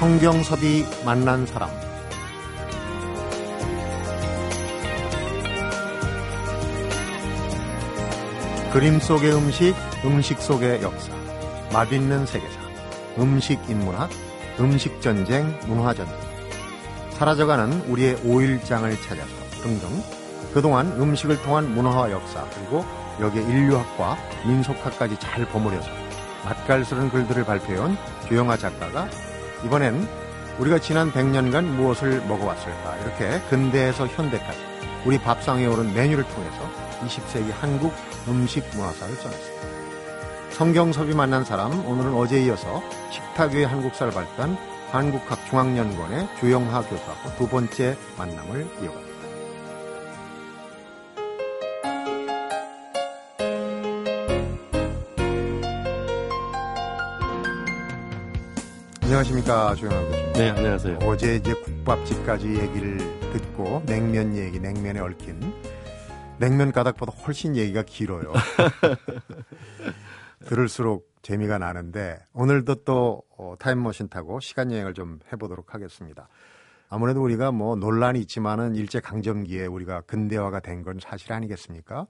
성경섭이 만난 사람. 그림 속의 음식, 음식 속의 역사. 맛있는 세계사. 음식 인문학, 음식 전쟁, 문화 전쟁. 사라져가는 우리의 오일장을 찾아서 등등 그동안 음식을 통한 문화와 역사 그리고 여기에 인류학과 민속학까지 잘 버무려서 맛깔스러운 글들을 발표해온 조영아 작가가 이번엔 우리가 지난 100년간 무엇을 먹어왔을까 이렇게 근대에서 현대까지 우리 밥상에 오른 메뉴를 통해서 20세기 한국 음식 문화사를 써냈습니다. 성경섭이 만난 사람 오늘은 어제 이어서 식탁 위의 한국사를 발표한 한국학중앙연구원의 조영하 교수하고 두 번째 만남을 이어갑니다. 안녕하십니까 조영하 교수님. 네, 안녕하세요. 어제 이제 국밥집까지 얘기를 듣고 냉면 얘기, 냉면에 얽힌 냉면 가닥보다 훨씬 얘기가 길어요. 들을수록 재미가 나는데 오늘도 또 어, 타임머신 타고 시간 여행을 좀 해보도록 하겠습니다. 아무래도 우리가 뭐 논란이 있지만은 일제 강점기에 우리가 근대화가 된 건 사실 아니겠습니까?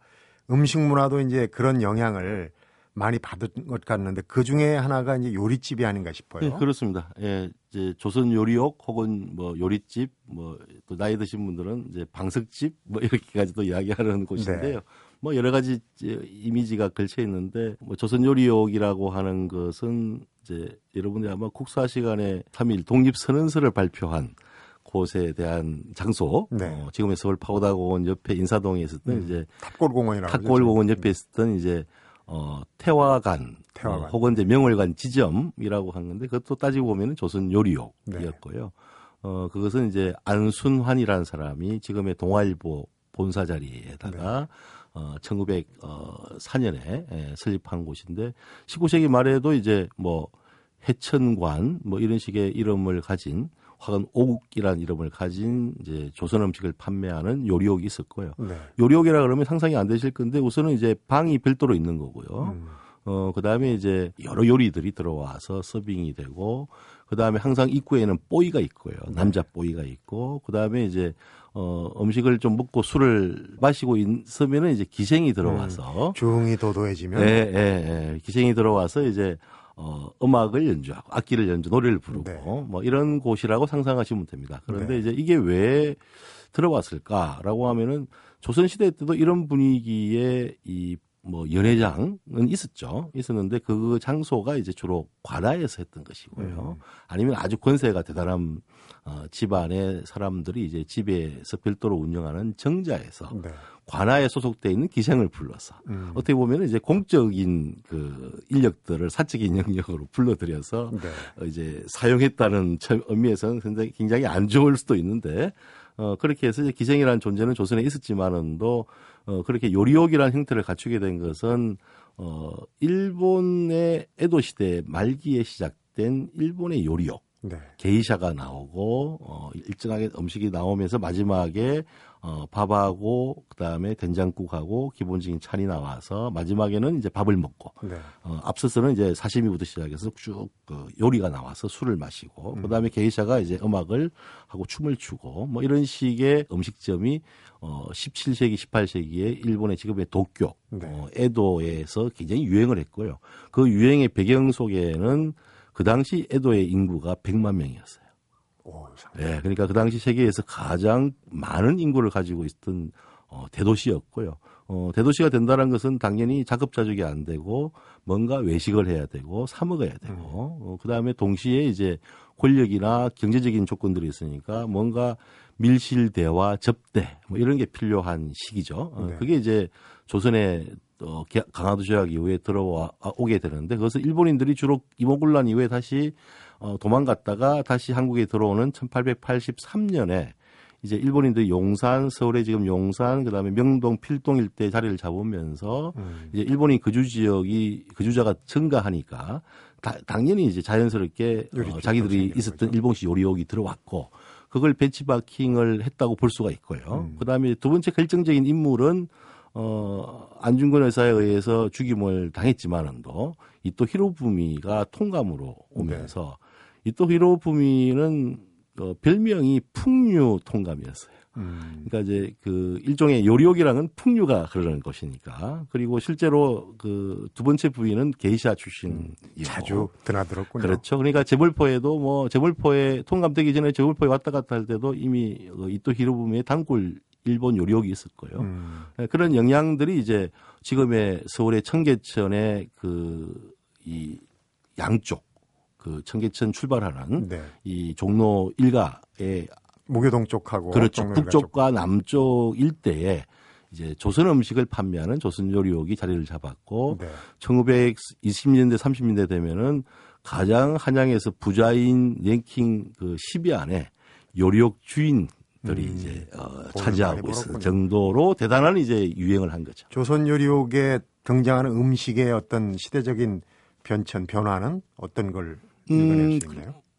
음식 문화도 이제 그런 영향을 많이 받은 것 같는데 그 중에 하나가 이제 요리집이 아닌가 싶어요. 네, 그렇습니다. 예, 이제 조선 요리옥 혹은 뭐 요리집, 뭐 또 나이 드신 분들은 이제 방석집 뭐 이렇게까지도 이야기하는 곳인데요. 네. 뭐 여러 가지 이미지가 걸쳐 있는데 뭐 조선 요리옥이라고 하는 것은 이제 여러분들이 아마 국사 시간에 3일 독립 선언서를 발표한 곳에 대한 장소, 네. 어, 지금의 서울 파고다공원 옆에 인사동에 있었던 음, 이제 탑골공원이라고 탑골공원 옆에 있었던 이제 어, 태화관, 태화관. 어, 혹은 이제 명월관 지점이라고 한 건데 그것도 따지고 보면은 조선 요리옥이었고요. 네. 어, 그것은 이제 안순환이라는 사람이 지금의 동아일보 본사 자리에다가 네. 어, 1904년에 예, 설립한 곳인데 19세기 말에도 이제 뭐 해천관 뭐 이런 식의 이름을 가진 혹은 오국이라는 이름을 가진 이제 조선 음식을 판매하는 요리옥이 있었고요. 네. 요리옥이라 그러면 상상이 안 되실 건데 우선은 이제 방이 별도로 있는 거고요. 음. 어, 그 다음에 이제 여러 요리들이 들어와서 서빙이 되고, 그 다음에 항상 입구에는 뽀이가 있고요. 네. 남자 뽀이가 있고, 그 다음에 이제, 어, 음식을 좀 먹고 술을 마시고 있으면은 이제 기생이 들어와서. 음, 중이 도도해지면. 예, 예, 예. 기생이 들어와서 이제 어, 음악을 연주하고 악기를 연주, 노래를 부르고 네. 뭐 이런 곳이라고 상상하시면 됩니다. 그런데 네. 이제 이게 왜 들어왔을까라고 하면은 조선 시대 때도 이런 분위기의 이 뭐 연회장은 있었죠. 있었는데 그 장소가 이제 주로 관아에서 했던 것이고요. 음. 아니면 아주 권세가 대단한 어, 집안의 사람들이 이제 집에서 별도로 운영하는 정자에서 네. 관아에 소속돼 있는 기생을 불러서 음. 어떻게 보면 이제 공적인 그 인력들을 사적인 영역으로 불러들여서 네. 어, 이제 사용했다는 의미에서는 굉장히, 굉장히 안 좋을 수도 있는데 어 그렇게 해서 이제 기생이라는 존재는 조선에 있었지만은도 어 그렇게 요리옥이라는 형태를 갖추게 된 것은 어 일본의 에도 시대 말기에 시작된 일본의 요리옥 네. 게이샤가 나오고 어 일정하게 음식이 나오면서 마지막에 어 밥하고 그다음에 된장국하고 기본적인 찬이 나와서 마지막에는 이제 밥을 먹고 네. 어 앞서서는 이제 사시미부터 시작해서 쭉 그 요리가 나와서 술을 마시고 음. 그다음에 게이샤가 이제 음악을 하고 춤을 추고 뭐 이런 식의 음식점이 어 17세기 18세기에 일본의 지금의 도쿄 네. 어 에도에서 굉장히 유행을 했고요. 그 유행의 배경 속에는 그 당시 에도의 인구가 100만 명이었어요. 오, 네, 그러니까 그 당시 세계에서 가장 많은 인구를 가지고 있던 어, 대도시였고요. 어, 대도시가 된다는 것은 당연히 자급자족이 안 되고 뭔가 외식을 해야 되고 사 먹어야 되고 음. 어, 그다음에 동시에 이제 권력이나 경제적인 조건들이 있으니까 뭔가 밀실대와 접대 뭐 이런 게 필요한 시기죠. 어, 네. 그게 이제 조선의 어, 강화도 조약 이후에 들어와 아, 오게 되는데 그것은 일본인들이 주로 이모군란 이후에 다시 어, 도망갔다가 다시 한국에 들어오는 1883년에 이제 일본인들이 용산, 서울에 지금 용산, 그 다음에 명동, 필동 일대 자리를 잡으면서 음. 이제 일본인 거주 지역이 거주자가 증가하니까 다, 당연히 이제 자연스럽게 어, 자기들이 있었던 거죠. 일본식 요리옥이 들어왔고 그걸 배치바킹을 했다고 볼 수가 있고요. 음. 그 다음에 두 번째 결정적인 인물은 어, 안중근 의사에 의해서 죽임을 당했지만은도 이 또 히로부미가 통감으로 오면서 이또 히로 부미는 어, 별명이 풍류 통감이었어요. 음. 그러니까 이제 그 일종의 요리옥이랑은 풍류가 그러는 것이니까 그리고 실제로 그 두 번째 부인은 게이샤 출신 음, 자주 드나들었군요. 그렇죠. 그러니까 재벌포에도 뭐 재벌포에 통감되기 전에 재벌포에 왔다 갔다 할 때도 이미 그 이토 히로부미의 단골 일본 요리옥이 있을 거예요. 음. 네, 그런 영향들이 이제 지금의 서울의 청계천의 그 이 양쪽 그 청계천 출발하는 네. 이 종로 일가의 무교동 쪽하고 그렇죠. 북쪽과 쪽. 남쪽 일대에 이제 조선 음식을 판매하는 조선 요리옥이 자리를 잡았고 네. 1920년대 30년대 되면은 가장 한양에서 부자인 랭킹 그 10위 안에 요리옥 주인 들이 음, 이제 어, 차지하고 있을 정도로 대단한 이제 유행을 한 거죠. 조선 요리옥에 등장하는 음식의 어떤 시대적인 변천 변화는 어떤 걸 음?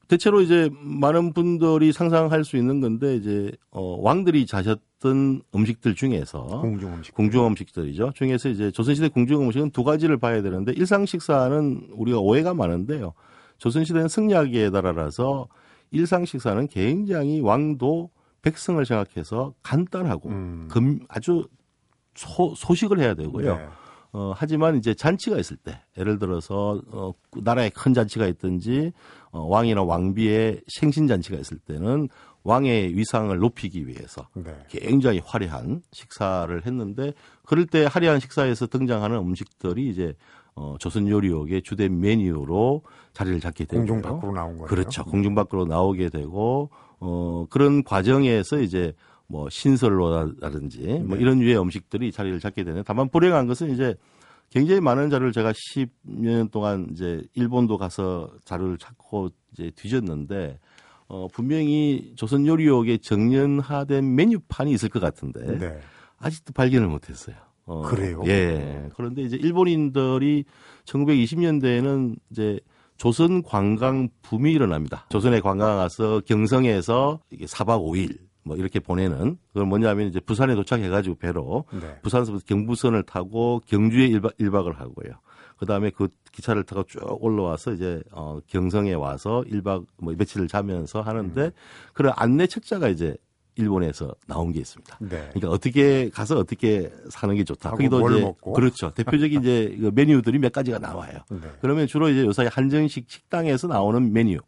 대체로 이제 많은 분들이 상상할 수 있는 건데 이제 어 왕들이 자셨던 음식들 중에서 공중 음식 공중 음식들이죠. 중에서 이제 조선시대 공중 음식은 두 가지를 봐야 되는데 일상 식사는 우리가 오해가 많은데요. 조선시대는 승리하기에 따라서 일상 식사는 굉장히 왕도 백성을 생각해서 간단하고 음. 금 아주 소, 소식을 해야 되고요. 네. 어, 하지만 이제 잔치가 있을 때, 예를 들어서, 어, 나라에 큰 잔치가 있든지, 어, 왕이나 왕비의 생신 잔치가 있을 때는 왕의 위상을 높이기 위해서 네. 굉장히 화려한 식사를 했는데, 그럴 때 화려한 식사에서 등장하는 음식들이 이제, 어, 조선 요리옥의 주된 메뉴로 자리를 잡게 되고. 공중 밖으로 나온 거예요. 그렇죠. 공중 밖으로 나오게 되고, 어, 그런 과정에서 이제 뭐 신설로라든지 뭐 네. 이런 유의 음식들이 자리를 잡게 되는. 다만 불행한 것은 이제 굉장히 많은 자료를 제가 10년 동안 이제 일본도 가서 자료를 찾고 이제 뒤졌는데 어 분명히 조선 요리옥에 정년화된 메뉴판이 있을 것 같은데 네. 아직도 발견을 못했어요. 어, 그래요? 예. 그런데 이제 일본인들이 1920년대에는 이제 조선 관광 붐이 일어납니다. 조선에 관광 가서 경성에서 이게 4박 5일 뭐 이렇게 보내는 그건 뭐냐면 이제 부산에 도착해 가지고 배로 네. 부산서부터 경부선을 타고 경주에 1박, 1박을 하고요. 그 다음에 그 기차를 타고 쭉 올라와서 이제 어 경성에 와서 1박 뭐 며칠을 자면서 하는데 음. 그런 안내 책자가 이제 일본에서 나온 게 있습니다. 네. 그러니까 어떻게 가서 어떻게 사는 게 좋다. 거기도 이제 먹고. 그렇죠. 대표적인 이제 그 메뉴들이 몇 가지가 나와요. 네. 그러면 주로 이제 요새 한정식 식당에서 나오는 메뉴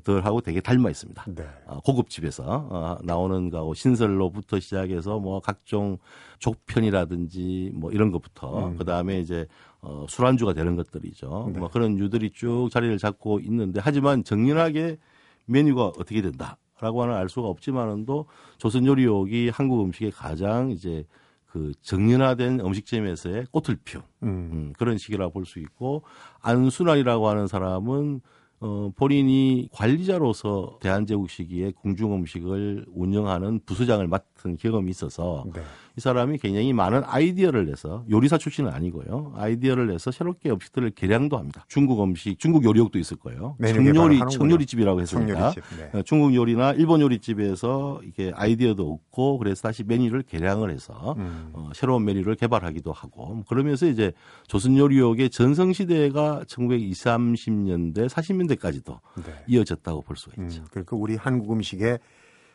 들하고 되게 닮아 있습니다. 네. 어, 고급집에서 어, 나오는 거하고 신설로부터 시작해서 뭐 각종 족편이라든지 뭐 이런 것부터 음. 그 다음에 이제 어, 술안주가 되는 것들이죠. 네. 뭐 그런 유들이 쭉 자리를 잡고 있는데 하지만 정연하게 메뉴가 어떻게 된다라고 하는 알 수가 없지만은도 조선 요리옥이 한국 음식의 가장 이제 그 정연화된 음식점에서의 꽃을 피운 음. 음, 그런 식이라고 볼수 있고 안순환이라고 하는 사람은 어, 본인이 관리자로서 대한제국 시기에 궁중음식을 운영하는 부서장을 맡은 경험이 있어서 네. 이 사람이 굉장히 많은 아이디어를 내서 요리사 출신은 아니고요. 아이디어를 내서 새롭게 음식들을 개량도 합니다. 중국 음식, 중국 요리옥도 있을 거예요. 청요리, 청요리집이라고 했으니까. 청요리집, 네. 어, 중국 요리나 일본 요리집에서 이게 아이디어도 얻고 그래서 다시 메뉴를 개량을 해서 음. 어, 새로운 메뉴를 개발하기도 하고 그러면서 이제 조선 요리옥의 전성시대가 1920, 30년대, 40년대 40년대까지도 네. 이어졌다고 볼 수가 있죠. 음, 그러니까 우리 한국 음식의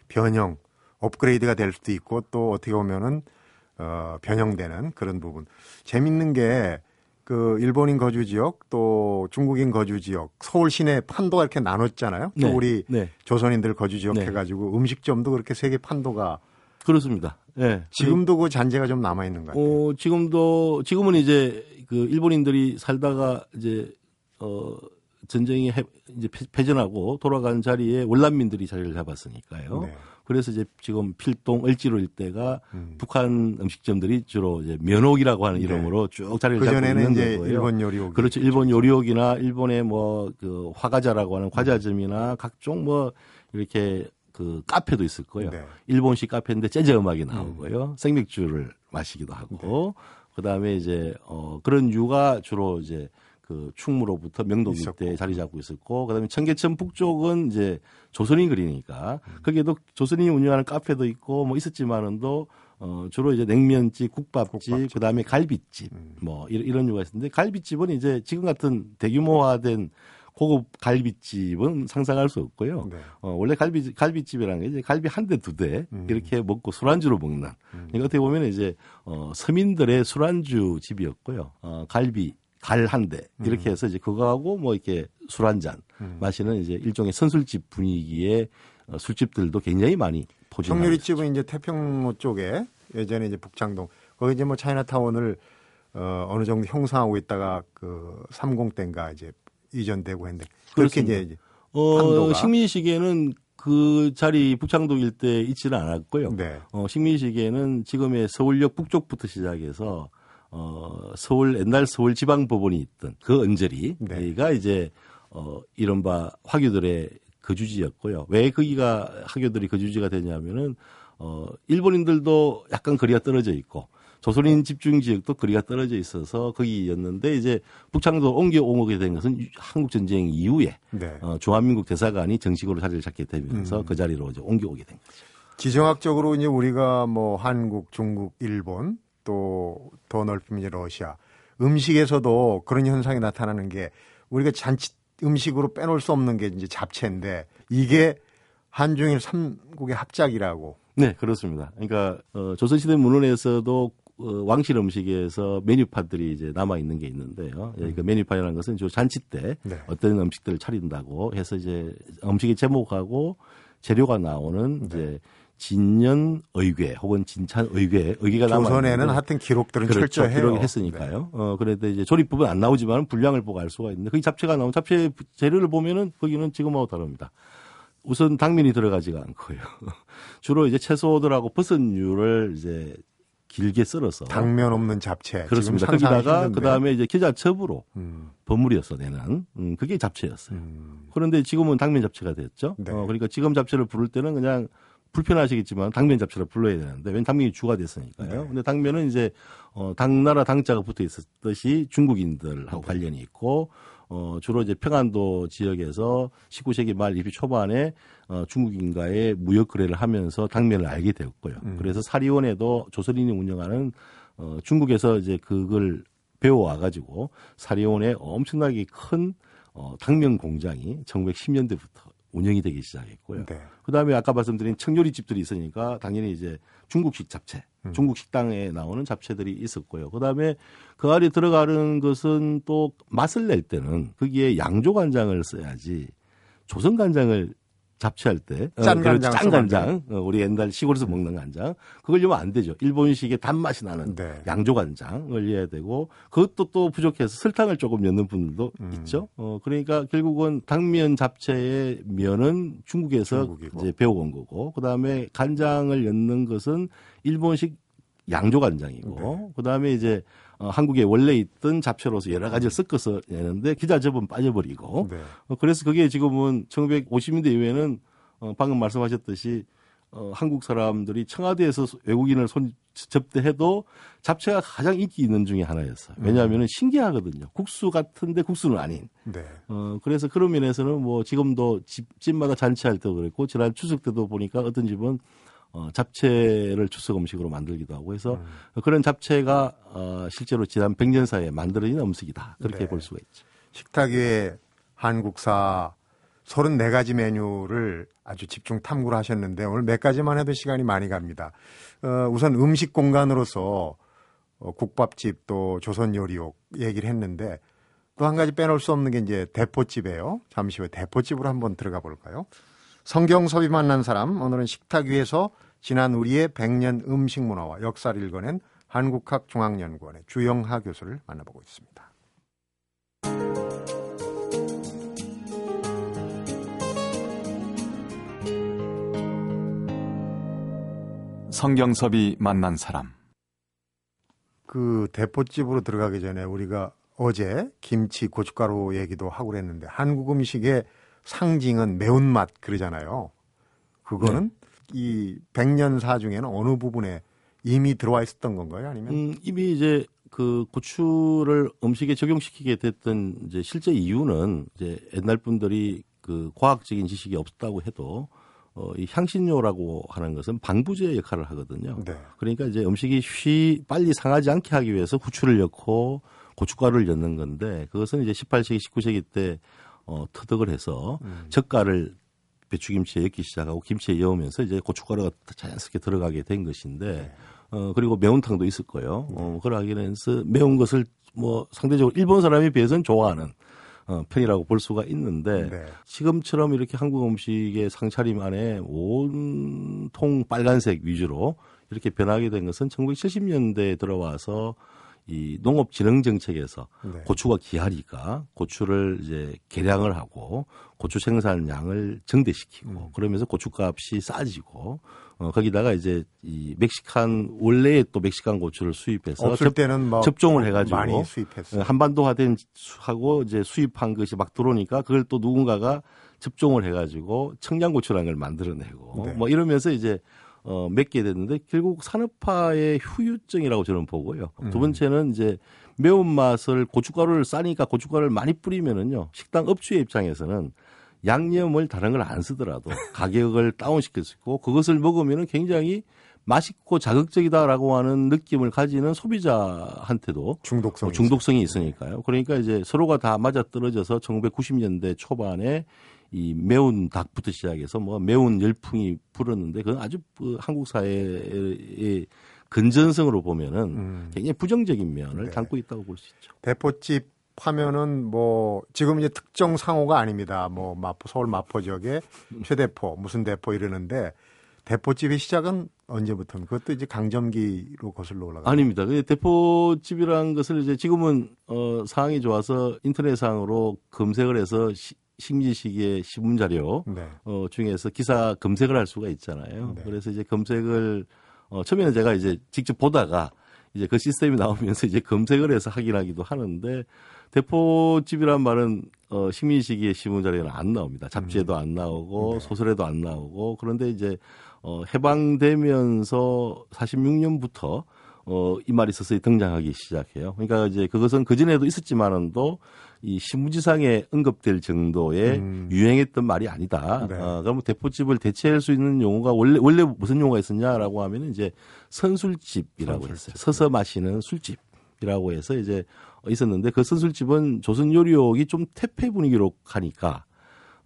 변형, 업그레이드가 될 수도 있고 또 어떻게 보면은 어, 변형되는 그런 부분. 재밌는 게 그 일본인 거주 지역 또 중국인 거주 지역 서울 시내 판도가 이렇게 나눴잖아요. 네. 또 우리 네. 조선인들 거주 지역 네. 해가지고 음식점도 그렇게 세계 판도가 그렇습니다. 예. 지금도 그 잔재가 좀 남아 있는 것 같아요. 어, 지금도 지금은 이제 그 일본인들이 살다가 이제 어 전쟁이 해, 이제 패전하고 돌아간 자리에 월남민들이 자리를 잡았으니까요. 네. 그래서 이제 지금 필동 을지로 일대가 음. 북한 음식점들이 주로 이제 면옥이라고 하는 네. 이름으로 쭉 자리를 잡고 있는 거고요. 일본 요리옥 그렇죠. 일본 요리옥이나 일본의 뭐 그 화가자라고 하는 과자점이나 각종 뭐 이렇게 그 카페도 있을 거예요. 네. 일본식 카페인데 재즈 음악이 나오고요. 음. 생맥주를 마시기도 하고 네. 그다음에 이제 어 그런 유가 주로 이제 그 충무로부터 명동 일대에 자리 잡고 있었고 그다음에 청계천 북쪽은 이제 조선인 그리니까 음. 거기에도 조선인이 운영하는 카페도 있고 뭐 있었지만은도 어 주로 이제 냉면집, 국밥집, 국밥집. 그다음에 갈비집 음. 뭐 이런, 이런 유가 있었는데 갈비집은 이제 지금 같은 대규모화된 고급 갈비집은 상상할 수 없고요. 네. 어, 원래 갈비 갈비집이라는 게 이제 갈비 한 대 두대 음. 이렇게 먹고 술안주로 먹는. 음. 이거 어떻게 보면 이제 어, 서민들의 술안주 집이었고요. 어, 갈비 갈한대 이렇게 음. 해서 이제 그거하고 뭐 이렇게 술 한 잔 마시는 이제 일종의 선술집 분위기의 어, 술집들도 굉장히 많이 포진. 청유리집은 이제 태평로 쪽에 예전에 이제 북창동 거기 이제 뭐 차이나타운을 어, 어느 정도 형성하고 있다가 그 30대인가 이제 이전되고 했는데 그렇게 그렇습니다. 이제 어, 식민 시기에는 그 자리 북창동 일대 있지는 않았고요. 네. 어, 식민 시기에는 지금의 서울역 북쪽부터 시작해서 어, 서울 옛날 서울 지방 법원이 있던 그 언저리가 네. 이제 어, 이른바 화교들의 거주지였고요. 왜 거기가 화교들이 거주지가 되냐면은 어, 일본인들도 약간 거리가 떨어져 있고 조선인 집중 지역도 거리가 떨어져 있어서 거기였는데 이제 북창도 옮겨 오게 된 것은 한국 전쟁 이후에 네. 어, 중화민국 대사관이 정식으로 자리를 잡게 되면서 음. 그 자리로 이제 옮겨 오게 된 거죠. 지정학적으로 이제 우리가 뭐 한국, 중국, 일본 또 더 넓히면 이제 러시아 음식에서도 그런 현상이 나타나는 게 우리가 잔치 음식으로 빼놓을 수 없는 게 이제 잡채인데 이게 한중일 삼국의 합작이라고. 네, 그렇습니다. 그러니까 어, 조선시대 문헌에서도 어, 왕실 음식에서 메뉴판들이 이제 남아 있는 게 있는데요. 음. 그 메뉴판이라는 것은 저 잔치 때 네. 어떤 음식들을 차린다고 해서 이제 음식의 제목하고 재료가 나오는 네. 이제 진년 의궤 혹은 진찬 의궤 의궤가 남아 조선에는 하여튼 기록들은 그렇죠. 철저해요. 기록이 했으니까요. 네. 어 그래도 이제 조립부분 안 나오지만 분량을 보고 알 수가 있는데 거기 잡채가 나온 잡채 재료를 보면은 거기는 지금하고 다릅니다. 우선 당면이 들어가지가 않고요. 주로 이제 채소들하고 버섯류를 이제 길게 썰어서 당면 없는 잡채 그렇습니다. 거기다가 그 다음에 이제 계자첩으로 음. 버무려서 내는 음, 그게 잡채였어요. 음. 그런데 지금은 당면 잡채가 됐죠. 네. 어, 그러니까 지금 잡채를 부를 때는 그냥 불편하시겠지만 당면 잡채를 불러야 되는데 왜 당면이 주가 됐으니까요. 네. 근데 당면은 이제 어, 당나라 당자가 붙어 있었듯이 중국인들하고 네. 관련이 있고 어, 주로 이제 평안도 지역에서 19세기 말 20세 초반에 어, 중국인과의 무역 거래를 하면서 당면을 알게 되었고요. 음. 그래서 사리원에도 조선인이 운영하는 어, 중국에서 이제 그걸 배워와 가지고 사리원에 엄청나게 큰 어, 당면 공장이 1910년대부터 운영이 되기 시작했고요. 네. 그다음에 아까 말씀드린 청요리 집들이 있으니까 당연히 이제 중국식 잡채, 음. 중국 식당에 나오는 잡채들이 있었고요. 그다음에 그 안에 들어가는 것은 또 맛을 낼 때는 거기에 양조 간장을 써야지 조선 간장을 잡채할 때 어, 짠간장, 짠 간장 어, 우리 옛날 시골에서 먹는 간장 그걸 넣으면 안 되죠. 일본식의 단맛이 나는 네. 양조 간장을 넣어야 되고 그것도 또 부족해서 설탕을 조금 넣는 분들도 음. 있죠. 어 그러니까 결국은 당면 잡채의 면은 중국에서 중국이고. 이제 배워온 거고 그다음에 간장을 넣는 것은 일본식 양조 간장이고 네. 그다음에 이제 어, 한국에 원래 있던 잡채로서 여러 가지를 섞어서 내는데 기자접은 빠져버리고 네. 어, 그래서 그게 지금은 1950년대 이후에는 어, 방금 말씀하셨듯이 어, 한국 사람들이 청와대에서 외국인을 손 접대해도 잡채가 가장 인기 있는 중에 하나였어요. 왜냐하면 음. 신기하거든요. 국수 같은데 국수는 아닌. 네. 어, 그래서 그런 면에서는 뭐 지금도 집, 집마다 잔치할 때도 그랬고 지난 추석 때도 보니까 어떤 집은 어, 잡채를 추석 음식으로 만들기도 하고 해서 음. 그런 잡채가 어, 실제로 지난 100년 사이에 만들어진 음식이다. 그렇게 네. 볼 수가 있죠. 식탁 위에 한국사 34가지 메뉴를 아주 집중 탐구를 하셨는데 오늘 몇 가지만 해도 시간이 많이 갑니다. 어, 우선 음식 공간으로서 어, 국밥집 또 조선 요리옥 얘기를 했는데 또 한 가지 빼놓을 수 없는 게 이제 대포집이에요. 잠시 후에 대포집으로 한번 들어가 볼까요? 성경섭이 만난 사람 오늘은 식탁 위에서 지난 우리의 백년 음식 문화와 역사를 읽어낸 한국학중앙연구원의 주영하 교수를 만나보고 있습니다. 성경섭이 만난 사람. 그 대포집으로 들어가기 전에 우리가 어제 김치 고춧가루 얘기도 하고 그랬는데 한국 음식의 상징은 매운맛 그러잖아요. 그거는 네. 이 백년사 중에는 어느 부분에 이미 들어와 있었던 건가요? 아니면 음, 이미 이제 그 고추를 음식에 적용시키게 됐던 이제 실제 이유는 이제 옛날 분들이 그 과학적인 지식이 없었다고 해도 어, 이 향신료라고 하는 것은 방부제 역할을 하거든요. 네. 그러니까 이제 음식이 쉬 빨리 상하지 않게 하기 위해서 후추를 넣고 고춧가루를 넣는 건데 그것은 이제 18세기, 19세기 때 어, 터득을 해서 음. 젓갈을 배추김치에 엮기 시작하고 김치에 여우면서 이제 고춧가루가 자연스럽게 들어가게 된 것인데 네. 어 그리고 매운탕도 있을 거예요. 네. 어 그러기 위해서 매운 것을 뭐 상대적으로 일본 사람에 비해서는 좋아하는 어, 편이라고 볼 수가 있는데 네. 지금처럼 이렇게 한국 음식의 상차림 안에 온통 빨간색 위주로 이렇게 변하게 된 것은 1970년대에 들어와서 이 농업진흥 정책에서 네. 고추가 귀하니까 고추를 이제 개량을 하고 고추 생산량을 증대시키고 음. 그러면서 고추값이 싸지고 어 거기다가 이제 이 멕시칸 원래의 또 멕시칸 고추를 수입해서 없을 접, 때는 뭐 접종을 해가지고 많이 수입했어요. 한반도화된 하고 이제 수입한 것이 막 들어오니까 그걸 또 누군가가 접종을 해가지고 청양고추라는 걸 만들어내고 네. 뭐 이러면서 이제 어, 맺게 됐는데 결국 산업화의 후유증이라고 저는 보고요. 음. 두 번째는 이제 매운맛을 고춧가루를 싸니까 고춧가루를 많이 뿌리면은요. 식당 업주의 입장에서는 양념을 다른 걸 안 쓰더라도 가격을 다운시킬 수 있고 그것을 먹으면은 굉장히 맛있고 자극적이다라고 하는 느낌을 가지는 소비자한테도 중독성 중독성이 있으니까요. 그러니까 이제 서로가 다 맞아 떨어져서 1990년대 초반에 이 매운 닭부터 시작해서 뭐 매운 열풍이 불었는데 그건 아주 그 한국 사회의 근전성으로 보면은 음. 굉장히 부정적인 면을 네. 담고 있다고 볼 수 있죠. 대포집 하면은 뭐 지금 이제 특정 상호가 아닙니다. 뭐 마포 서울 마포 지역에 최대포 무슨 대포 이러는데 대포집의 시작은 언제부터입니까? 그것도 이제 강점기로 거슬러 올라가. 아닙니다. 그 대포집이라는 것을 이제 지금은 어 상황이 좋아서 인터넷상으로 검색을 해서 시, 식민지 시기의 신문 자료 네. 어, 중에서 기사 검색을 할 수가 있잖아요. 네. 그래서 이제 검색을 어, 처음에는 제가 이제 직접 보다가 이제 그 시스템이 나오면서 이제 검색을 해서 확인하기도 하는데 대포집이란 말은 어, 식민 시기의 신문 자료에는 안 나옵니다. 잡지에도 안 나오고 네. 소설에도 안 나오고 그런데 이제 어, 해방되면서 46년부터 어, 이 말이 서서히 등장하기 시작해요. 그러니까 이제 그것은 그전에도 있었지만은도 이 신문지상에 언급될 정도의 음. 유행했던 말이 아니다. 네. 어, 그러면 대포집을 대체할 수 있는 용어가 원래 원래 무슨 용어가 있었냐라고 하면 이제 선술집이라고 선술집. 했어요. 서서 마시는 술집이라고 해서 이제 있었는데 그 선술집은 조선 요리옥이 좀 퇴폐 분위기로 가니까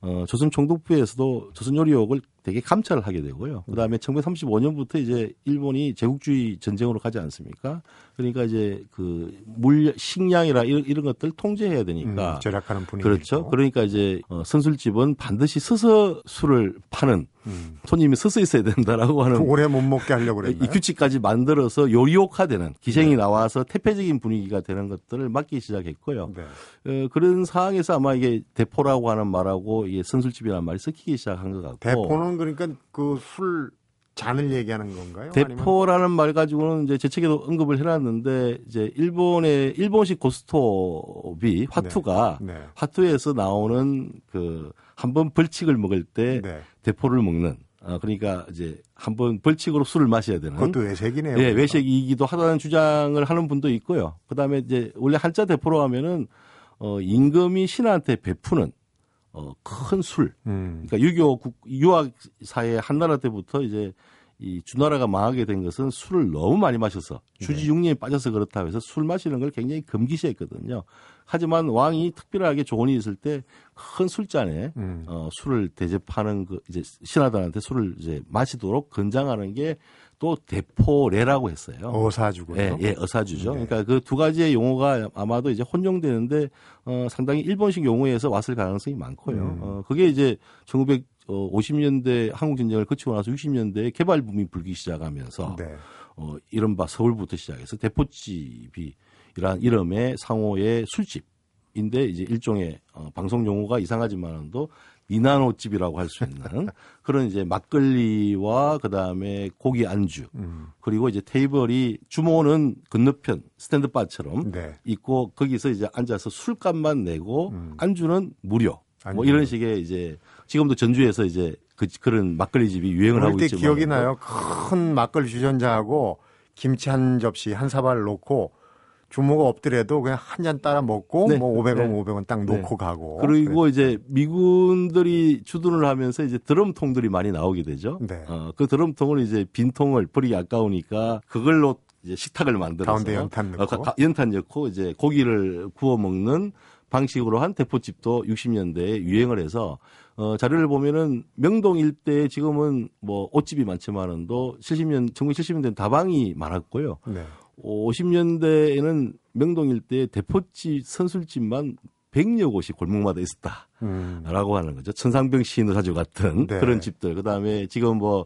어, 조선 총독부에서도 조선 요리옥을 되게 감찰을 하게 되고요. 그 다음에 1935년부터 이제 일본이 제국주의 전쟁으로 가지 않습니까? 그러니까 이제 그 물, 식량이라 이런, 이런 것들 통제해야 되니까. 음, 절약하는 분위기. 그렇죠. 그러니까 이제 어, 선술집은 반드시 서서 술을 파는 음. 손님이 서서 있어야 된다라고 하는. 오래 못 먹게 하려고 그랬나요? 이 규칙까지 만들어서 요리옥화되는 기생이 네. 나와서 태폐적인 분위기가 되는 것들을 막기 시작했고요. 네. 어, 그런 상황에서 아마 이게 대포라고 하는 말하고 이게 선술집이라는 말이 섞이기 시작한 것 같고. 대포는 그러니까 그술 잔을 얘기하는 건가요? 대포라는 아니면? 말 가지고는 이제 제 책에도 언급을 해놨는데 이제 일본의 일본식 고스톱이 화투가 네. 네. 화투에서 나오는 그 한 번 벌칙을 먹을 때 네. 대포를 먹는 어, 그러니까 이제 한번 벌칙으로 술을 마셔야 되는. 그것도 외색이네요. 네, 외색이기도 하다는 주장을 하는 분도 있고요. 그 다음에 이제 원래 한자 대포로 하면은 어, 임금이 신하한테 베푸는 어, 큰 술. 음. 그러니까 유교 국, 유학 사회 한나라 때부터 이제 이 주나라가 망하게 된 것은 술을 너무 많이 마셔서 주지 육림에 빠져서 그렇다고 해서 술 마시는 걸 굉장히 금기시했거든요. 하지만 왕이 특별하게 조언이 있을 때 큰 술잔에 음. 어, 술을 대접하는 그 이제 신하들한테 술을 이제 마시도록 권장하는 게 또 대포례라고 했어요. 어사주고 예, 예, 어사주죠. 네. 그러니까 그 두 가지의 용어가 아마도 이제 혼용되는데 어, 상당히 일본식 용어에서 왔을 가능성이 많고요. 음. 어, 그게 이제 1950년대 한국 전쟁을 거치고 나서 60년대에 개발 붐이 불기 시작하면서 네. 어, 이른바 서울부터 시작해서 대포집이 이러한 이름의 상호의 술집 인데 이제 일종의 어, 방송 용어가 이상하지만도 미나노집이라고 할 수 있는 그런 이제 막걸리와 그 다음에 고기 안주 음. 그리고 이제 테이블이 주모는 건너편 스탠드바처럼 네. 있고 거기서 이제 앉아서 술값만 내고 음. 안주는 무료 안주. 뭐 이런 식의 이제 지금도 전주에서 이제 그, 그런 막걸리 집이 유행을 하고 있지만 기억이 나요. 큰 막걸리 주전자하고 김치 한 접시 한 사발 놓고 주모가 없더라도 그냥 한 잔 따라 먹고 네. 뭐 500원, 네. 500원 딱 놓고 네. 가고. 그리고 그랬죠. 이제 미군들이 주둔을 하면서 이제 드럼통들이 많이 나오게 되죠. 네. 어, 그 드럼통을 이제 빈통을 버리기 아까우니까 그걸로 이제 식탁을 만들어서 가운데 연탄 넣고 어, 연탄 넣고 이제 고기를 구워 먹는 방식으로 한 대포집도 60년대에 유행을 해서 어, 자료를 보면은 명동 일대에 지금은 뭐 옷집이 많지만은도 70년 1970년대는 다방이 많았고요. 네. 50년대에는 명동 일대에 대포집 선술집만 100여 곳이 골목마다 있었다라고 음. 하는 거죠. 천상병 시인도 자주 같은 네. 그런 집들. 그다음에 지금 뭐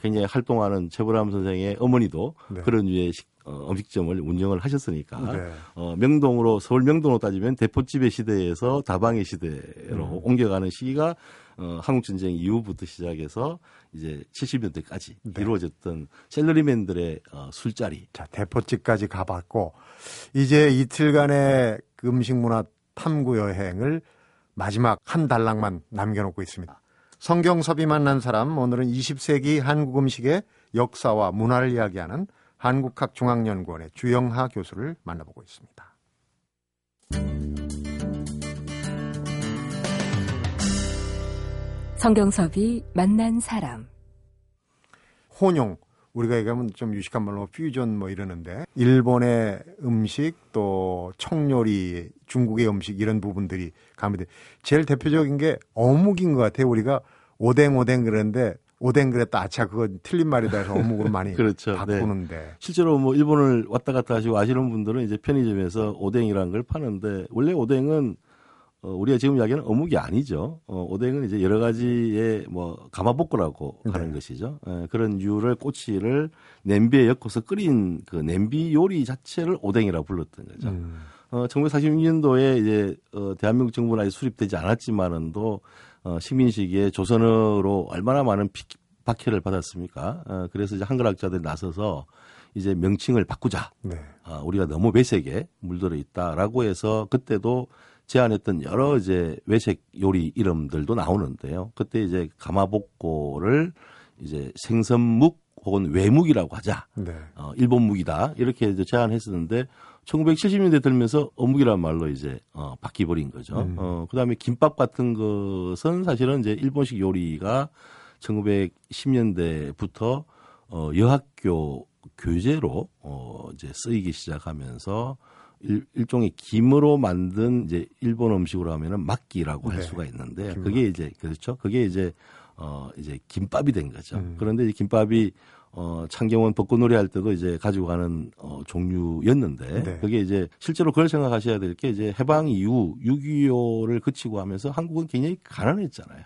굉장히 활동하는 최불암 선생의 어머니도 네. 그런 유의 식, 어, 음식점을 운영을 하셨으니까 네. 어, 명동으로 서울 명동으로 따지면 대포집의 시대에서 다방의 시대로 음. 옮겨가는 시기가 어, 한국 전쟁 이후부터 시작해서 이제 70년대까지 네. 이루어졌던 셀러리맨들의 어, 술자리. 자 대포집까지 가봤고 이제 이틀간의 그 음식 문화 탐구 여행을 마지막 한 달락만 남겨놓고 있습니다. 성경섭이 만난 사람 오늘은 20세기 한국 음식의 역사와 문화를 이야기하는 한국학중앙연구원의 주영하 교수를 만나보고 있습니다. 성경섭이 만난 사람 혼용 우리가 얘기하면 좀 유식한 말로 퓨전 뭐 이러는데 일본의 음식 또 청요리 중국의 음식 이런 부분들이 가면 제일 대표적인 게 어묵인 것 같아요. 우리가 오뎅 오뎅 그러는데 오뎅 그랬다 아차 그건 틀린 말이다 해서 어묵으로 많이 그렇죠. 바꾸는데 네. 실제로 뭐 일본을 왔다 갔다 하시고 아시는 분들은 이제 편의점에서 오뎅이라는 걸 파는데 원래 오뎅은 어, 우리가 지금 이야기하는 어묵이 아니죠. 어, 오뎅은 이제 여러 가지의 뭐 가마볶으라고 네. 하는 것이죠. 예, 그런 유를 꼬치를 냄비에 엮어서 끓인 그 냄비 요리 자체를 오뎅이라고 불렀던 거죠. 음. 어, 1946년도에 이제 어, 대한민국 정부는 아직 수립되지 않았지만은도 어, 식민 시기에 조선어로 얼마나 많은 피, 박해를 받았습니까? 어, 그래서 이제 한글학자들이 나서서 이제 명칭을 바꾸자. 네. 어, 우리가 너무 외색에 물들어 있다라고 해서 그때도 제안했던 여러 이제 외색 요리 이름들도 나오는데요. 그때 이제 가마복고를 이제 생선묵 혹은 외묵이라고 하자. 네. 어, 일본 묵이다. 이렇게 이제 제안했었는데 1970년대 들면서 어묵이라는 말로 이제 어, 바뀌어버린 거죠. 음. 어, 그 다음에 김밥 같은 것은 사실은 이제 일본식 요리가 1910년대부터 어, 여학교 교재로 어, 이제 쓰이기 시작하면서 일, 일종의 김으로 만든 이제 일본 음식으로 하면은 막기라고 네. 할 수가 있는데 김밥. 그게 이제 그렇죠. 그게 이제 어 이제 김밥이 된 거죠. 음. 그런데 이 김밥이 어 창경원 벚꽃놀이 할 때도 이제 가지고 가는 어 종류였는데 네. 그게 이제 실제로 그걸 생각하셔야 될 게 이제 해방 이후 6.25를 그치고 하면서 한국은 굉장히 가난했잖아요.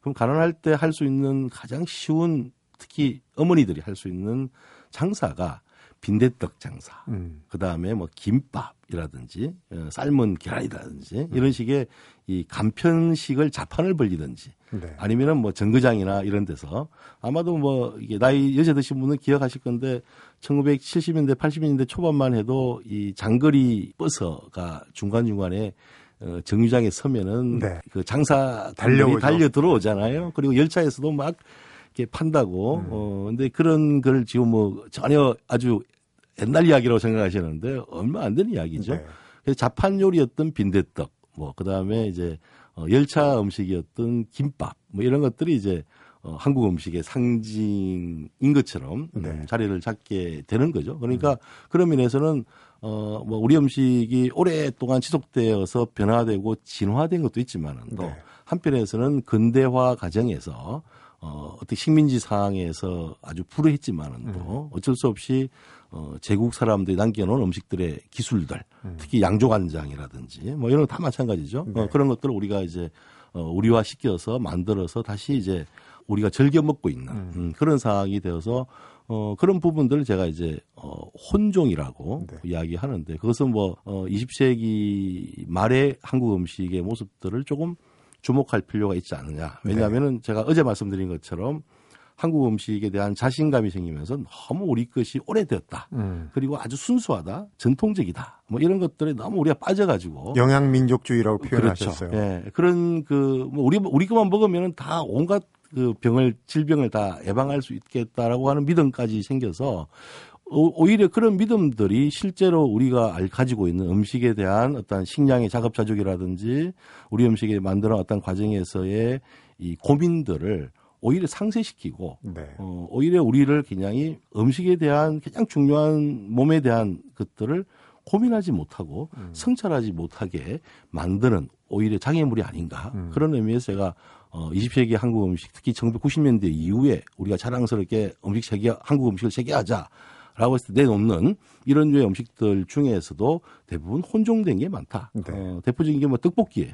그럼 가난할 때 할 수 있는 가장 쉬운 특히 어머니들이 할 수 있는 장사가 빈대떡 장사, 음. 그 다음에 뭐 김밥이라든지 어, 삶은 계란이라든지 음. 이런 식의 이 간편식을 자판을 벌리든지 네. 아니면은 뭐 정거장이나 이런 데서 아마도 뭐 이게 나이 여자 드신 분은 기억하실 건데 1970년대 80년대 초반만 해도 이 장거리 버스가 중간 중간에 어, 정류장에 서면은 네. 그 장사 달려 달려 들어오잖아요. 그리고 열차에서도 막 이렇게 판다고. 음. 어, 근데 그런 걸 지금 뭐 전혀 아주 옛날 이야기라고 생각하시는데 얼마 안 되는 이야기죠. 네. 그래서 자판 요리였던 빈대떡, 뭐, 그 다음에 이제 어, 열차 음식이었던 김밥, 뭐 이런 것들이 이제 어, 한국 음식의 상징인 것처럼 음, 네. 자리를 잡게 되는 거죠. 그러니까 음. 그런 면에서는 어, 뭐 우리 음식이 오랫동안 지속되어서 변화되고 진화된 것도 있지만은 또 네. 한편에서는 근대화 과정에서 어, 어떻게 식민지 상황에서 아주 불우했지만은 또 음. 어쩔 수 없이 어, 제국 사람들이 남겨놓은 음식들의 기술들, 음. 특히 양조간장이라든지 뭐 이런 거 다 마찬가지죠. 어, 네. 어, 그런 것들을 우리가 이제 어, 우리화 시켜서 만들어서 다시 이제 우리가 즐겨 먹고 있는 음. 음, 그런 상황이 되어서 어, 그런 부분들을 제가 이제 어, 혼종이라고 네. 이야기하는데 그것은 뭐 어, 20세기 말의 한국 음식의 모습들을 조금 주목할 필요가 있지 않느냐. 왜냐하면은 네. 제가 어제 말씀드린 것처럼 한국 음식에 대한 자신감이 생기면서 너무 우리 것이 오래되었다. 음. 그리고 아주 순수하다, 전통적이다. 뭐 이런 것들에 너무 우리가 빠져가지고 영양 민족주의라고 그렇죠. 표현하셨어요. 그렇죠. 예, 그런 그 뭐 우리 우리 것만 먹으면은 다 온갖 그 병을 질병을 다 예방할 수 있겠다라고 하는 믿음까지 생겨서 오히려 그런 믿음들이 실제로 우리가 가지고 있는 음식에 대한 어떤 식량의 자급자족이라든지 우리 음식에 만드는 어떤 과정에서의 이 고민들을 오히려 상쇄시키고 네. 어, 오히려 우리를 굉장히 음식에 대한 가장 중요한 몸에 대한 것들을 고민하지 못하고 음. 성찰하지 못하게 만드는 오히려 장애물이 아닌가 음. 그런 의미에서 제가 어 20세기 한국 음식 특히 1990년대 이후에 우리가 자랑스럽게 음식 세계 한국 음식을 세계하자 라고 해서 내놓는 이런 류의 음식들 중에서도 대부분 혼종된 게 많다. 네. 어, 대표적인 게 뭐 떡볶이예요.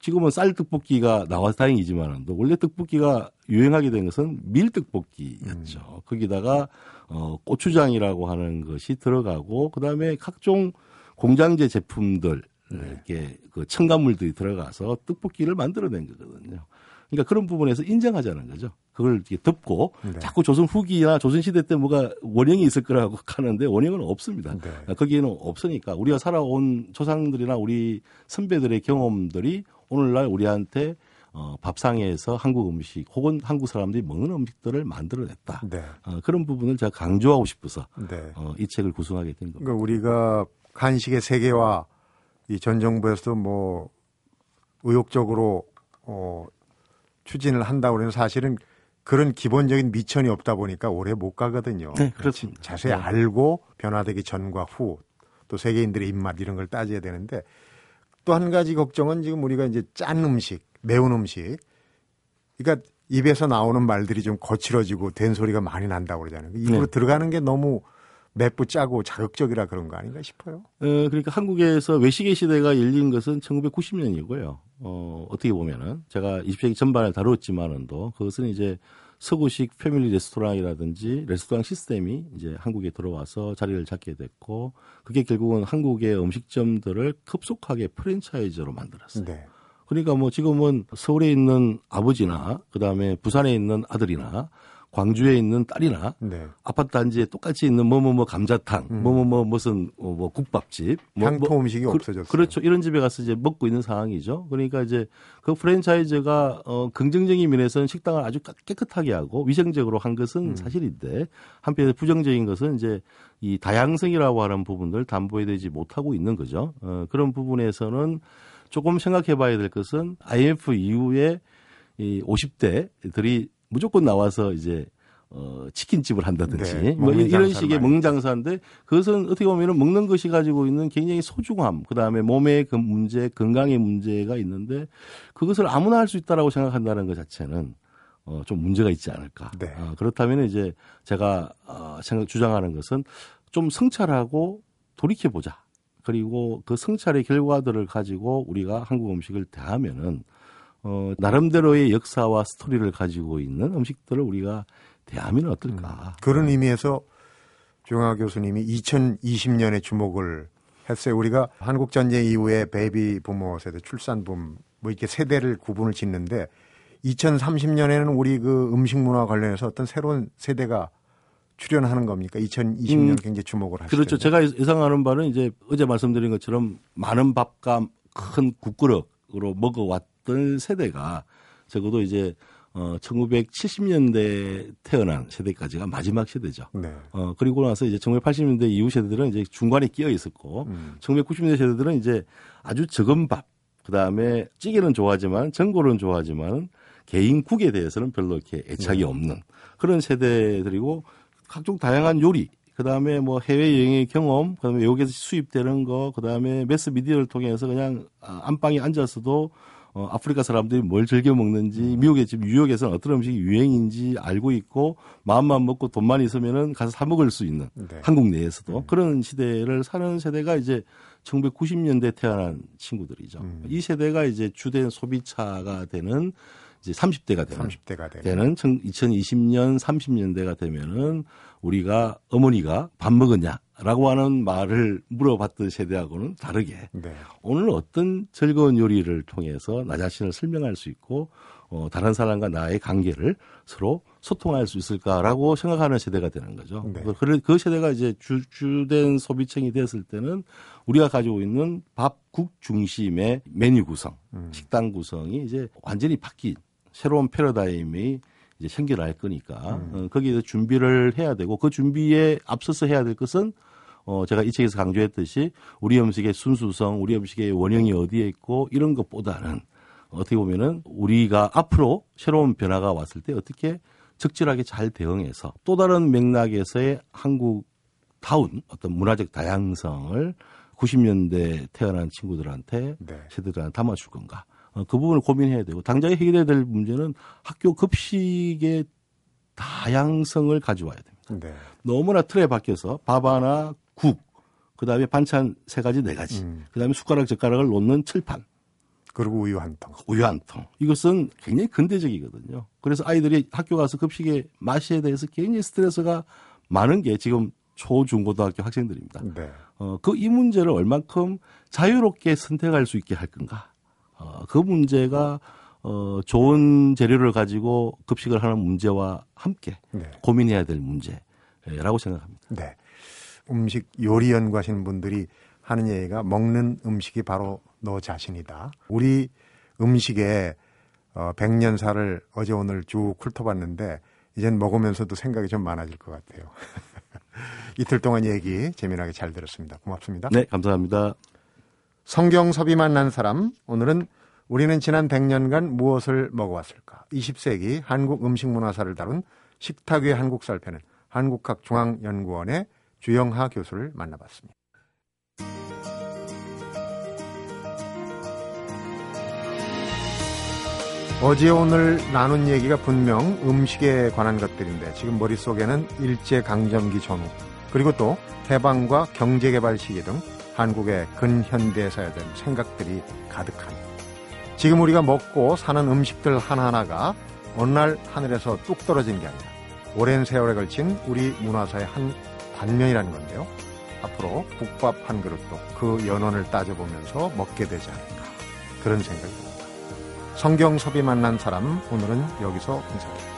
지금은 쌀 떡볶이가 나와서 다행이지만 원래 떡볶이가 유행하게 된 것은 밀 떡볶이였죠. 음. 거기다가 어 고추장이라고 하는 것이 들어가고 그다음에 각종 공장제 제품들 네. 이렇게 그 첨가물들이 들어가서 떡볶이를 만들어낸 거거든요. 그러니까 그런 부분에서 인정하자는 거죠. 그걸 이렇게 덮고 네. 자꾸 조선 후기나 조선 시대 때 뭐가 원형이 있을 거라고 하는데 원형은 없습니다. 네. 거기에는 없으니까 우리가 살아온 조상들이나 우리 선배들의 경험들이 오늘날 우리한테 어, 밥상에서 한국 음식 혹은 한국 사람들이 먹는 음식들을 만들어냈다. 네. 어, 그런 부분을 제가 강조하고 싶어서 네. 어, 이 책을 구성하게 된 겁니다. 그러니까 우리가 간식의 세계와 이 전 정부에서도 뭐 의욕적으로 어, 추진을 한다고 그러면 사실은 그런 기본적인 미천이 없다 보니까 오래 못 가거든요. 네, 그렇습니다. 자세히 네. 알고 변화되기 전과 후 또 세계인들의 입맛 이런 걸 따져야 되는데 또 한 가지 걱정은 지금 우리가 이제 짠 음식, 매운 음식 그러니까 입에서 나오는 말들이 좀 거칠어지고 된 소리가 많이 난다고 그러잖아요. 입으로 네. 들어가는 게 너무 맵고 짜고 자극적이라 그런 거 아닌가 싶어요. 어, 그러니까 한국에서 외식의 시대가 열린 것은 1990년이고요. 어, 어떻게 보면은 제가 20세기 전반에 다뤘지만은도 그것은 이제 서구식 패밀리 레스토랑이라든지 레스토랑 시스템이 이제 한국에 들어와서 자리를 잡게 됐고 그게 결국은 한국의 음식점들을 급속하게 프랜차이즈로 만들었어요. 네. 그러니까 뭐 지금은 서울에 있는 아버지나 그다음에 부산에 있는 아들이나 광주에 있는 딸이나 네. 아파트 단지에 똑같이 있는 뭐뭐뭐 뭐 감자탕, 음. 뭐뭐뭐 뭐 무슨 어, 뭐 국밥집, 뭐, 향토 뭐, 음식이 그, 없어졌어요. 그렇죠. 이런 집에 가서 이제 먹고 있는 상황이죠. 그러니까 이제 그 프랜차이즈가 어 긍정적인 면에서는 식당을 아주 깨끗하게 하고 위생적으로 한 것은 음. 사실인데 한편에 부정적인 것은 이제 이 다양성이라고 하는 부분들 담보해 되지 못하고 있는 거죠. 어 그런 부분에서는 조금 생각해 봐야 될 것은 IMF 이후에 이 50대들이 무조건 나와서 이제 어, 치킨집을 한다든지 네, 뭐 이런 식의 먹는 장사인데 그것은 어떻게 보면은 먹는 것이 가지고 있는 굉장히 소중함 그다음에 몸의 그 문제 건강의 문제가 있는데 그것을 아무나 할 수 있다라고 생각한다는 것 자체는 어, 좀 문제가 있지 않을까. 네. 어, 그렇다면 이제 제가 어, 생각 주장하는 것은 좀 성찰하고 돌이켜 보자. 그리고 그 성찰의 결과들을 가지고 우리가 한국 음식을 대하면은 어, 나름대로의 역사와 스토리를 가지고 있는 음식들을 우리가 대하면 어떨까. 음, 그런 의미에서 주영하 교수님이 2020년에 주목을 했어요. 우리가 한국 전쟁 이후에 베이비 부머 세대, 출산붐 뭐 이렇게 세대를 구분을 짓는데 2030년에는 우리 그 음식 문화 관련해서 어떤 새로운 세대가 출현하는 겁니까? 2020년 음, 굉장히 주목을 하시죠. 그렇죠. 제가 예상하는 바는 이제 어제 말씀드린 것처럼 많은 밥과 큰 국그릇으로 먹어왔 어떤 세대가 적어도 이제 어 1970년대 태어난 세대까지가 마지막 세대죠. 네. 어 그리고 나서 이제 1980년대 이후 세대들은 이제 중간에 끼어 있었고 음. 1990년대 세대들은 이제 아주 적은 밥 그다음에 찌개는 좋아하지만 전골은 좋아하지만 개인 국에 대해서는 별로 이렇게 애착이 네. 없는 그런 세대들이고 각종 다양한 요리 그다음에 뭐 해외 여행의 경험, 그다음에 여기에서 수입되는 거, 그다음에 매스 미디어를 통해서 그냥 아, 안방에 앉아서도 어, 아프리카 사람들이 뭘 즐겨 먹는지, 음. 미국에 지금 뉴욕에서는 어떤 음식이 유행인지 알고 있고, 마음만 먹고 돈만 있으면은 가서 사 먹을 수 있는 네. 한국 내에서도 음. 그런 시대를 사는 세대가 이제 1990년대 태어난 친구들이죠. 음. 이 세대가 이제 주된 소비차가 되는 이제 30대가 되는 30대가 되는 2020년 30년대가 되면은 우리가 어머니가 밥 먹었냐라고 하는 말을 물어봤던 세대하고는 다르게 네. 오늘 어떤 즐거운 요리를 통해서 나 자신을 설명할 수 있고 어, 다른 사람과 나의 관계를 서로 소통할 수 있을까라고 생각하는 세대가 되는 거죠. 네. 그, 그 세대가 이제 주, 주된 소비층이 됐을 때는 우리가 가지고 있는 밥, 국 중심의 메뉴 구성, 음. 식당 구성이 이제 완전히 바뀐 새로운 패러다임이 이제 생겨날 거니까 음. 어, 거기에 준비를 해야 되고 그 준비에 앞서서 해야 될 것은 어 제가 이 책에서 강조했듯이 우리 음식의 순수성, 우리 음식의 원형이 어디에 있고 이런 것보다는 어떻게 보면은 우리가 앞으로 새로운 변화가 왔을 때 어떻게 적절하게 잘 대응해서 또 다른 맥락에서의 한국다운 어떤 문화적 다양성을 90년대 태어난 친구들한테 네. 세대들한테 담아줄 건가? 어, 그 부분을 고민해야 되고 당장에 해결해야 될 문제는 학교 급식의 다양성을 가져와야 됩니다. 네. 너무나 틀에 박혀서 밥 하나 국, 그 다음에 반찬 세 가지 네 가지, 음. 그 다음에 숟가락 젓가락을 놓는 칠판. 그리고 우유 한 통. 우유 한 통. 이것은 굉장히 근대적이거든요. 그래서 아이들이 학교 가서 급식의 맛에 대해서 굉장히 스트레스가 많은 게 지금 초, 중, 고등학교 학생들입니다. 네. 어, 그 이 문제를 얼만큼 자유롭게 선택할 수 있게 할 건가. 어, 그 문제가 어, 좋은 재료를 가지고 급식을 하는 문제와 함께 네. 고민해야 될 문제라고 생각합니다. 네. 음식 요리 연구하시는 분들이 하는 얘기가 먹는 음식이 바로 너 자신이다. 우리 음식에 어, 백년사를 어제 오늘 쭉 훑어봤는데 이젠 먹으면서도 생각이 좀 많아질 것 같아요. 이틀 동안 얘기 재미나게 잘 들었습니다. 고맙습니다. 네, 감사합니다. 성경섭이 만 난 사람 오늘은 우리는 지난 100년간 무엇을 먹어왔을까? 20세기 한국 음식 문화사를 다룬 식탁 위의 한국 살펴는 한국학중앙연구원의 주영하 교수를 만나봤습니다. 어제 오늘 나눈 얘기가 분명 음식에 관한 것들인데 지금 머릿속에는 일제강점기 전후 그리고 또 해방과 경제개발 시기 등 한국의 근현대사에 대한 생각들이 가득한 지금 우리가 먹고 사는 음식들 하나하나가 어느 날 하늘에서 뚝 떨어진 게 아니라 오랜 세월에 걸친 우리 문화사의 한 단면이라는 건데요. 앞으로 국밥 한 그릇도 그 연원을 따져보면서 먹게 되지 않을까 그런 생각이 듭니다. 성경섭이 만난 사람 오늘은 여기서 인사드립니다.